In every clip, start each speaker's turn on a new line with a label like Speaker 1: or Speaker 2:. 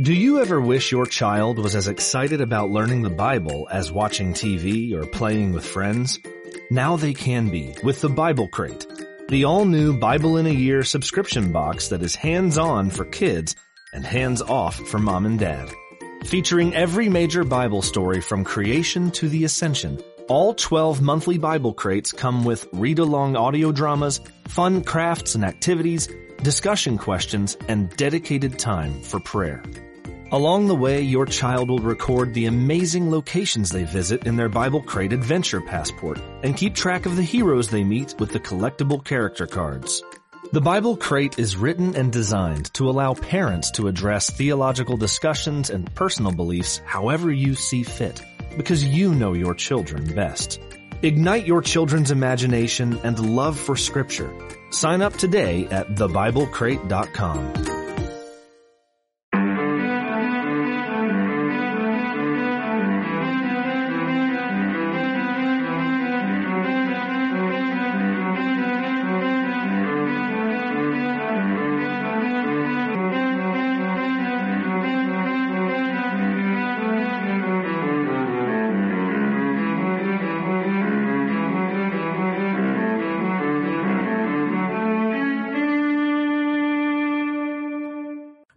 Speaker 1: Do you ever wish your child was as excited about learning the Bible as watching TV or playing with friends? Now they can be with the Bible Crate, the all new Bible in a Year subscription box that is hands on for kids and hands off for mom and dad. Featuring every major Bible story from creation to the ascension, all 12 monthly Bible crates come with read-along audio dramas, fun crafts and activities, discussion questions, and dedicated time for prayer. Along the way, your child will record the amazing locations they visit in their Bible Crate Adventure Passport and keep track of the heroes they meet with the collectible character cards. The Bible Crate is written and designed to allow parents to address theological discussions and personal beliefs however you see fit, because you know your children best. Ignite your children's imagination and love for scripture. Sign up today at thebiblecrate.com.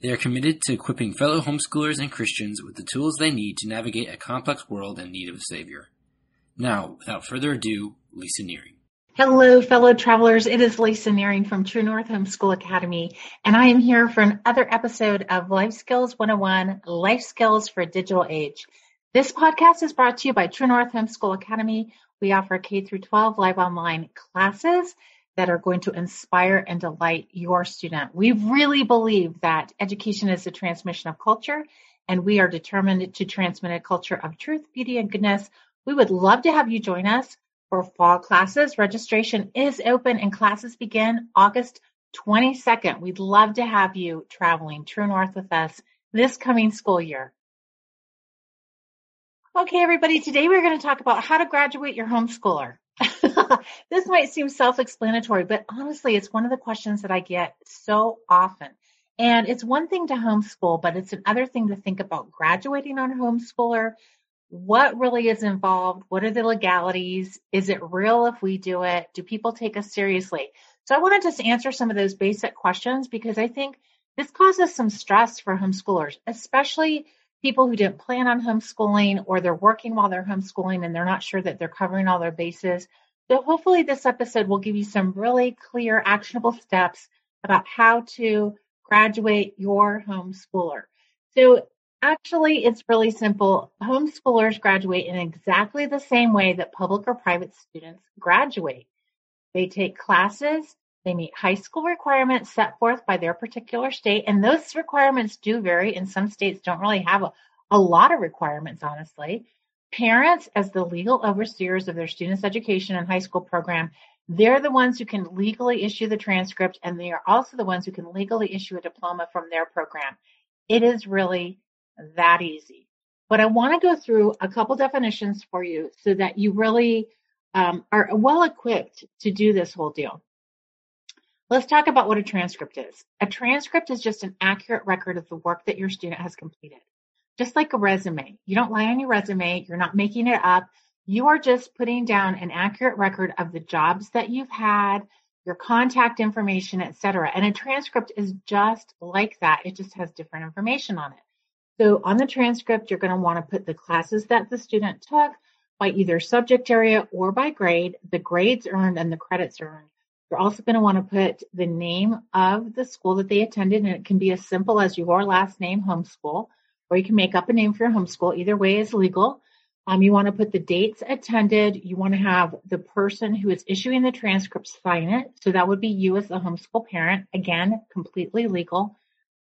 Speaker 2: They are committed to equipping fellow homeschoolers and Christians with the tools they need to navigate a complex world in need of a Savior. Now, without further ado, Lisa Nehring.
Speaker 3: Hello, fellow travelers. It is Lisa Nehring from True North Homeschool Academy, and I am here for another episode of Life Skills 101 Life Skills for a Digital Age. This podcast is brought to you by True North Homeschool Academy. We offer K through 12 live online classes that are going to inspire and delight your student. We really believe that education is a transmission of culture, and we are determined to transmit a culture of truth, beauty, and goodness. We would love to have you join us for fall classes. Registration is open and classes begin August 22nd. We'd love to have you traveling True North with us this coming school year. Okay, everybody, today we're going to talk about how to graduate your homeschooler. this might seem self-explanatory, but honestly, it's one of the questions that I get so often. And it's one thing to homeschool, but it's another thing to think about graduating on a homeschooler. What really is involved? What are the legalities? Is it real if we do it? Do people take us seriously? So I wanted to just answer some of those basic questions because I think this causes some stress for homeschoolers, especially people who didn't plan on homeschooling or they're working while they're homeschooling and they're not sure that they're covering all their bases. So hopefully this episode will give you some really clear actionable steps about how to graduate your homeschooler. So actually it's really simple. Homeschoolers graduate in exactly the same way that public or private students graduate. They take classes, they meet high school requirements set forth by their particular state, and those requirements do vary, and some states don't really have a, a lot of requirements, honestly. Parents, as the legal overseers of their students' education and high school program, they're the ones who can legally issue the transcript, and they are also the ones who can legally issue a diploma from their program. It is really that easy. But I want to go through a couple definitions for you so that you really um, are well equipped to do this whole deal. Let's talk about what a transcript is. A transcript is just an accurate record of the work that your student has completed. Just like a resume. You don't lie on your resume. You're not making it up. You are just putting down an accurate record of the jobs that you've had, your contact information, etc. And a transcript is just like that. It just has different information on it. So on the transcript, you're going to want to put the classes that the student took by either subject area or by grade, the grades earned and the credits earned. You're also going to want to put the name of the school that they attended, and it can be as simple as your last name, homeschool, or you can make up a name for your homeschool. Either way is legal. Um, you want to put the dates attended. You want to have the person who is issuing the transcript sign it. So that would be you as the homeschool parent. Again, completely legal.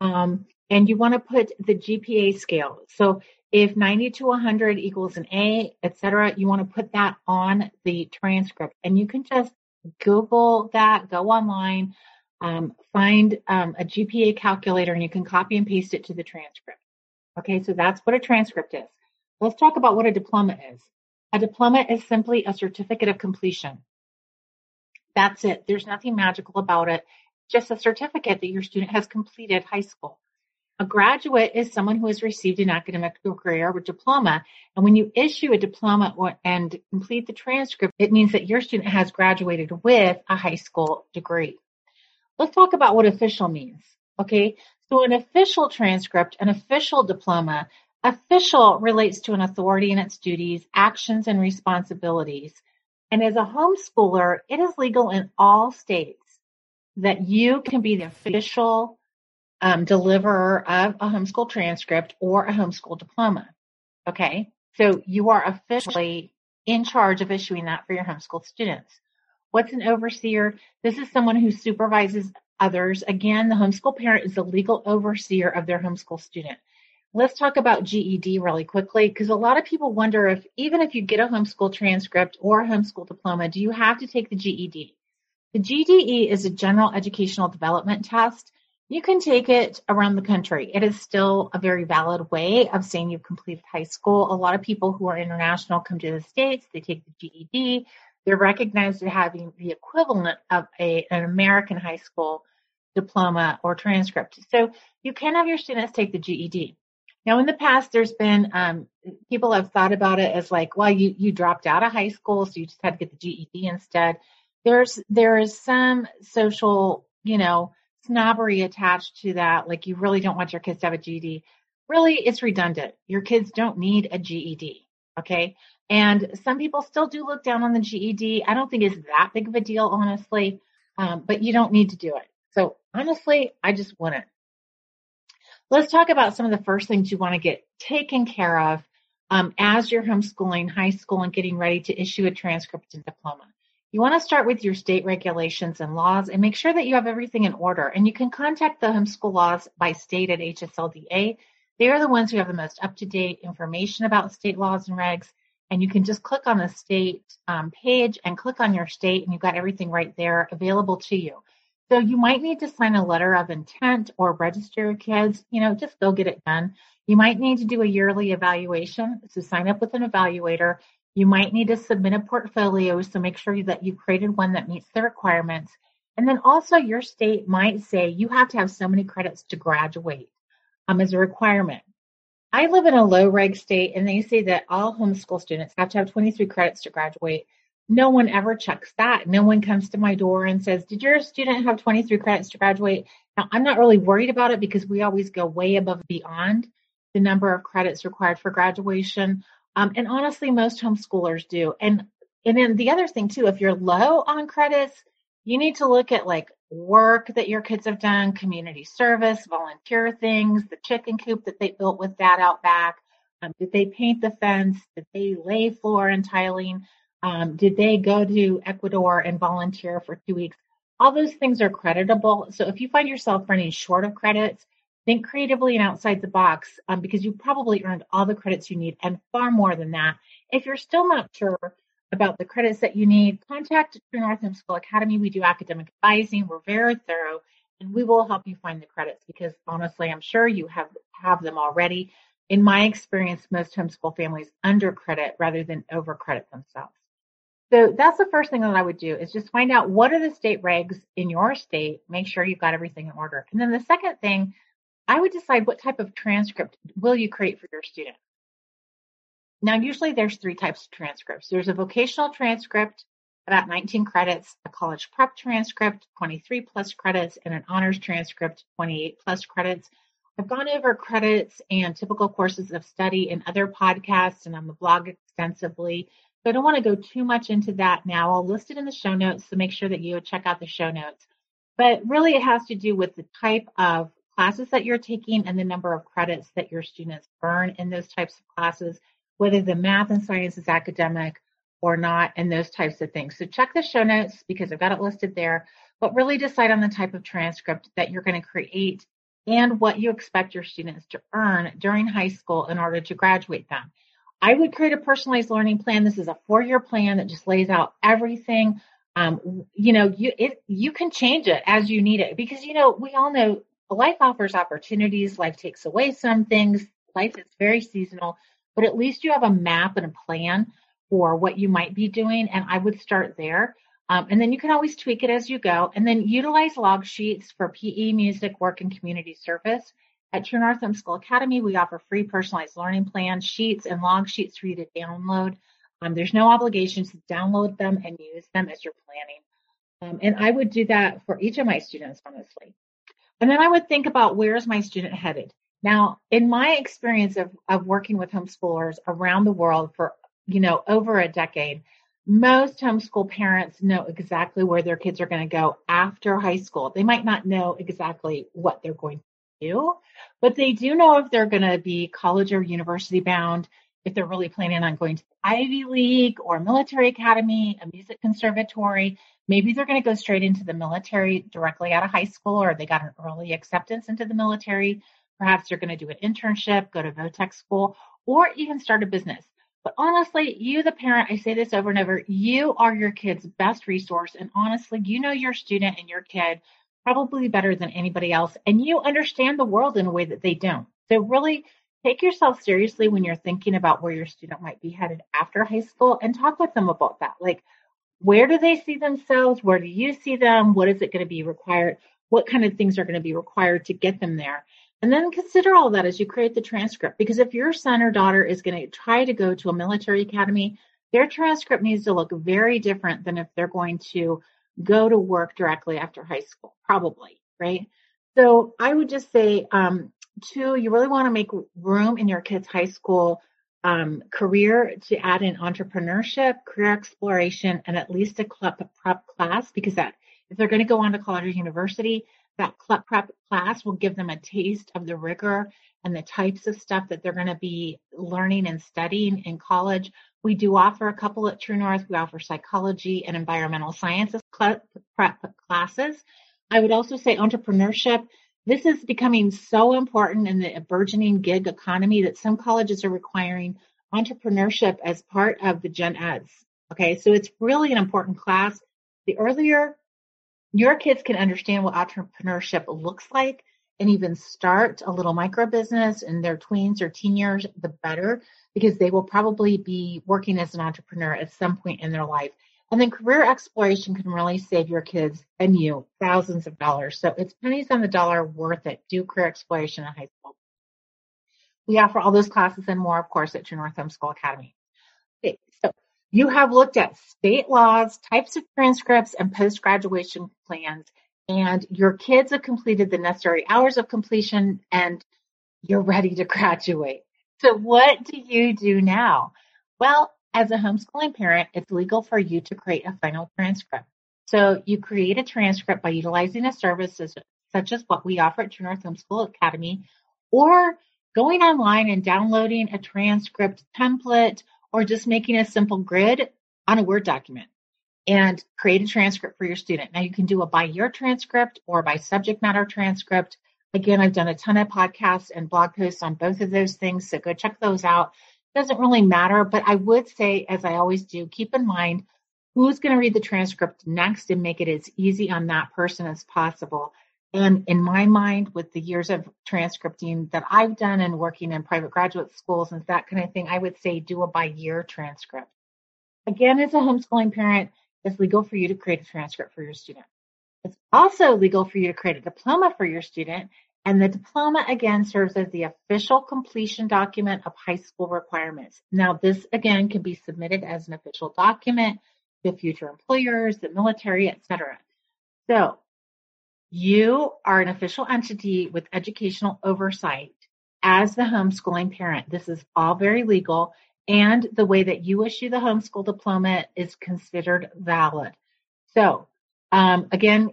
Speaker 3: Um, and you want to put the GPA scale. So if 90 to 100 equals an A, etc., you want to put that on the transcript. And you can just Google that, go online, um, find um, a GPA calculator, and you can copy and paste it to the transcript. Okay, so that's what a transcript is. Let's talk about what a diploma is. A diploma is simply a certificate of completion. That's it. There's nothing magical about it. Just a certificate that your student has completed high school. A graduate is someone who has received an academic degree or diploma. And when you issue a diploma and complete the transcript, it means that your student has graduated with a high school degree. Let's talk about what official means. Okay. So an official transcript, an official diploma, official relates to an authority and its duties, actions and responsibilities. And as a homeschooler, it is legal in all states that you can be the official um, deliverer of a homeschool transcript or a homeschool diploma. Okay. So you are officially in charge of issuing that for your homeschool students. What's an overseer? This is someone who supervises others. Again, the homeschool parent is the legal overseer of their homeschool student. Let's talk about GED really quickly because a lot of people wonder if even if you get a homeschool transcript or a homeschool diploma, do you have to take the GED? The GDE is a general educational development test you can take it around the country. It is still a very valid way of saying you've completed high school. A lot of people who are international come to the States, they take the GED. They're recognized as having the equivalent of a, an American high school diploma or transcript. So you can have your students take the GED. Now, in the past, there's been um, people have thought about it as like, well, you you dropped out of high school, so you just had to get the GED instead. There's there is some social, you know, snobbery attached to that. Like you really don't want your kids to have a GED. Really, it's redundant. Your kids don't need a GED. Okay. And some people still do look down on the GED. I don't think it's that big of a deal, honestly. Um, but you don't need to do it. So honestly, I just wouldn't. Let's talk about some of the first things you want to get taken care of um, as you're homeschooling high school and getting ready to issue a transcript and diploma. You want to start with your state regulations and laws and make sure that you have everything in order. And you can contact the homeschool laws by state at HSLDA. They are the ones who have the most up-to-date information about state laws and regs. And you can just click on the state um, page and click on your state and you've got everything right there available to you. So you might need to sign a letter of intent or register your kids. You know, just go get it done. You might need to do a yearly evaluation. So sign up with an evaluator you might need to submit a portfolio, so make sure that you've created one that meets the requirements. And then also your state might say you have to have so many credits to graduate um, as a requirement. I live in a low reg state and they say that all homeschool students have to have 23 credits to graduate. No one ever checks that. No one comes to my door and says, did your student have 23 credits to graduate? Now, I'm not really worried about it because we always go way above beyond the number of credits required for graduation. Um, and honestly, most homeschoolers do. And and then the other thing too, if you're low on credits, you need to look at like work that your kids have done, community service, volunteer things, the chicken coop that they built with dad out back. Um, did they paint the fence? Did they lay floor and tiling? Um, did they go to Ecuador and volunteer for two weeks? All those things are creditable. So if you find yourself running short of credits, Think creatively and outside the box um, because you probably earned all the credits you need and far more than that. If you're still not sure about the credits that you need, contact True North Homeschool Academy. We do academic advising. We're very thorough and we will help you find the credits because honestly, I'm sure you have, have them already. In my experience, most homeschool families under credit rather than over credit themselves. So that's the first thing that I would do is just find out what are the state regs in your state. Make sure you've got everything in order. And then the second thing I would decide what type of transcript will you create for your student. Now, usually there's three types of transcripts. There's a vocational transcript, about 19 credits, a college prep transcript, 23 plus credits, and an honors transcript, 28 plus credits. I've gone over credits and typical courses of study in other podcasts and on the blog extensively. So I don't want to go too much into that now. I'll list it in the show notes, so make sure that you check out the show notes. But really, it has to do with the type of classes that you're taking and the number of credits that your students earn in those types of classes, whether the math and science is academic or not, and those types of things. So check the show notes because I've got it listed there, but really decide on the type of transcript that you're going to create and what you expect your students to earn during high school in order to graduate them. I would create a personalized learning plan. This is a four-year plan that just lays out everything. Um, you know, you it you can change it as you need it because you know we all know life offers opportunities. Life takes away some things. Life is very seasonal, but at least you have a map and a plan for what you might be doing. And I would start there. Um, and then you can always tweak it as you go and then utilize log sheets for PE, music, work, and community service. At True Homeschool Academy, we offer free personalized learning plans, sheets, and log sheets for you to download. Um, there's no obligation to download them and use them as you're planning. Um, and I would do that for each of my students, honestly. And then I would think about where is my student headed? Now, in my experience of, of working with homeschoolers around the world for, you know, over a decade, most homeschool parents know exactly where their kids are going to go after high school. They might not know exactly what they're going to do, but they do know if they're going to be college or university bound, if they're really planning on going to the Ivy League or military academy, a music conservatory. Maybe they're going to go straight into the military directly out of high school or they got an early acceptance into the military. Perhaps you're going to do an internship, go to vo-tech school, or even start a business. But honestly, you, the parent, I say this over and over, you are your kid's best resource. And honestly, you know your student and your kid probably better than anybody else. And you understand the world in a way that they don't. So really take yourself seriously when you're thinking about where your student might be headed after high school and talk with them about that. Like, where do they see themselves? Where do you see them? What is it going to be required? What kind of things are going to be required to get them there? And then consider all that as you create the transcript. Because if your son or daughter is going to try to go to a military academy, their transcript needs to look very different than if they're going to go to work directly after high school, probably, right? So I would just say, um, two, you really want to make room in your kid's high school um, career to add in entrepreneurship, career exploration, and at least a CLEP prep class because that if they're going to go on to college or university, that CLEP prep class will give them a taste of the rigor and the types of stuff that they're going to be learning and studying in college. We do offer a couple at True North. We offer psychology and environmental sciences prep classes. I would also say entrepreneurship. This is becoming so important in the burgeoning gig economy that some colleges are requiring entrepreneurship as part of the gen eds. Okay, so it's really an important class. The earlier your kids can understand what entrepreneurship looks like and even start a little micro business in their tweens or teen years, the better, because they will probably be working as an entrepreneur at some point in their life. And then career exploration can really save your kids and you thousands of dollars. So it's pennies on the dollar worth it. Do career exploration in high school. We offer all those classes and more, of course, at True North Homeschool Academy. Okay, so you have looked at state laws, types of transcripts, and post-graduation plans, and your kids have completed the necessary hours of completion and you're ready to graduate. So what do you do now? Well, as a homeschooling parent, it's legal for you to create a final transcript. So you create a transcript by utilizing a service such as what we offer at True North Homeschool Academy, or going online and downloading a transcript template or just making a simple grid on a Word document and create a transcript for your student. Now you can do a by year transcript or by subject matter transcript. Again, I've done a ton of podcasts and blog posts on both of those things, so go check those out. Doesn't really matter, but I would say, as I always do, keep in mind who's going to read the transcript next and make it as easy on that person as possible. And in my mind, with the years of transcripting that I've done and working in private graduate schools and that kind of thing, I would say do a by year transcript. Again, as a homeschooling parent, it's legal for you to create a transcript for your student. It's also legal for you to create a diploma for your student. And the diploma again serves as the official completion document of high school requirements. Now, this again can be submitted as an official document to future employers, the military, etc. So you are an official entity with educational oversight as the homeschooling parent. This is all very legal, and the way that you issue the homeschool diploma is considered valid. So, um, again,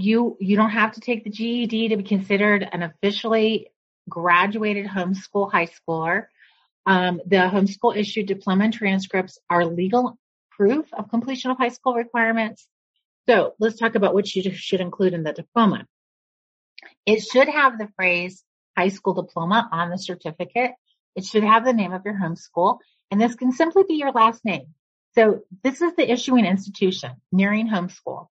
Speaker 3: you you don't have to take the GED to be considered an officially graduated homeschool high schooler. Um, the homeschool issued diploma and transcripts are legal proof of completion of high school requirements. So let's talk about what you should include in the diploma. It should have the phrase high school diploma on the certificate. It should have the name of your homeschool, and this can simply be your last name. So this is the issuing institution, Nehring Homeschool.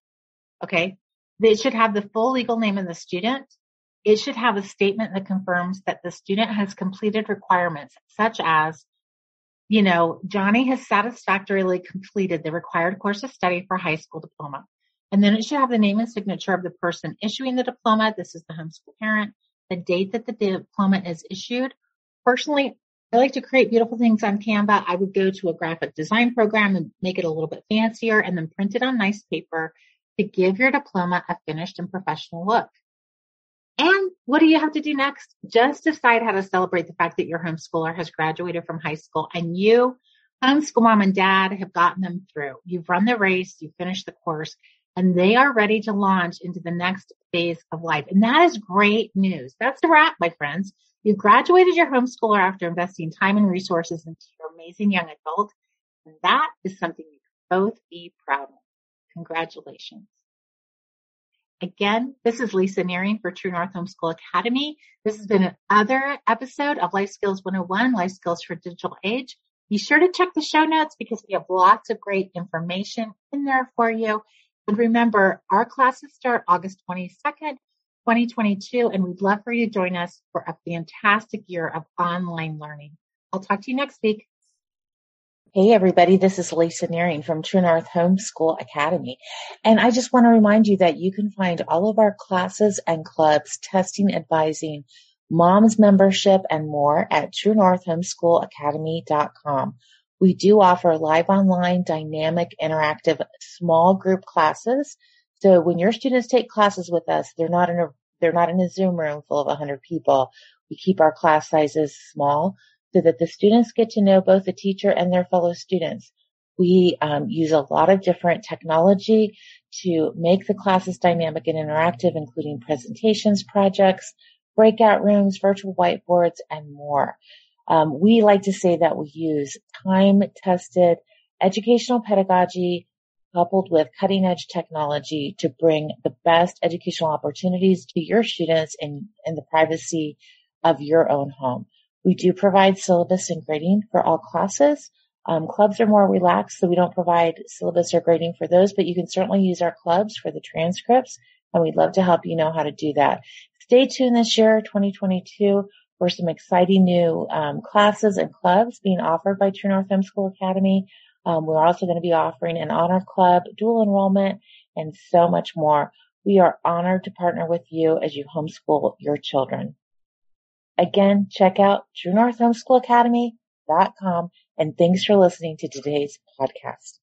Speaker 3: Okay. It should have the full legal name of the student. It should have a statement that confirms that the student has completed requirements such as, you know, Johnny has satisfactorily completed the required course of study for high school diploma. And then it should have the name and signature of the person issuing the diploma. This is the homeschool parent, the date that the diploma is issued. Personally, I like to create beautiful things on Canva. I would go to a graphic design program and make it a little bit fancier and then print it on nice paper to give your diploma a finished and professional look. And what do you have to do next? Just decide how to celebrate the fact that your homeschooler has graduated from high school and you, homeschool mom and dad, have gotten them through. You've run the race, you've finished the course, and they are ready to launch into the next phase of life. And that is great news. That's a wrap, my friends. You've graduated your homeschooler after investing time and resources into your amazing young adult. And that is something you can both be proud of. Congratulations. Again, this is Lisa Nehring for True North Homeschool Academy. This has been another episode of Life Skills 101, Life Skills for Digital Age. Be sure to check the show notes because we have lots of great information in there for you. And remember, our classes start August 22nd, 2022, and we'd love for you to join us for a fantastic year of online learning. I'll talk to you next week.
Speaker 4: Hey everybody, this is Lisa Nehring from True North Homeschool Academy. And I just want to remind you that you can find all of our classes and clubs, testing, advising, mom's membership, and more at truenorthhomeschoolacademy.com. We do offer live online, dynamic, interactive, small group classes. So when your students take classes with us, they're not in a, they're not in a Zoom room full of 100 people. We keep our class sizes small so that the students get to know both the teacher and their fellow students. We um, use a lot of different technology to make the classes dynamic and interactive, including presentations, projects, breakout rooms, virtual whiteboards, and more. Um, we like to say that we use time-tested educational pedagogy coupled with cutting edge technology to bring the best educational opportunities to your students in, in the privacy of your own home. We do provide syllabus and grading for all classes. Um, clubs are more relaxed, so we don't provide syllabus or grading for those, but you can certainly use our clubs for the transcripts, and we'd love to help you know how to do that. Stay tuned this year, 2022, for some exciting new um, classes and clubs being offered by True North Homeschool Academy. Um, we're also going to be offering an honor club, dual enrollment, and so much more. We are honored to partner with you as you homeschool your children. Again, check out truenorthhomeschoolacademy.com and thanks for listening to today's podcast.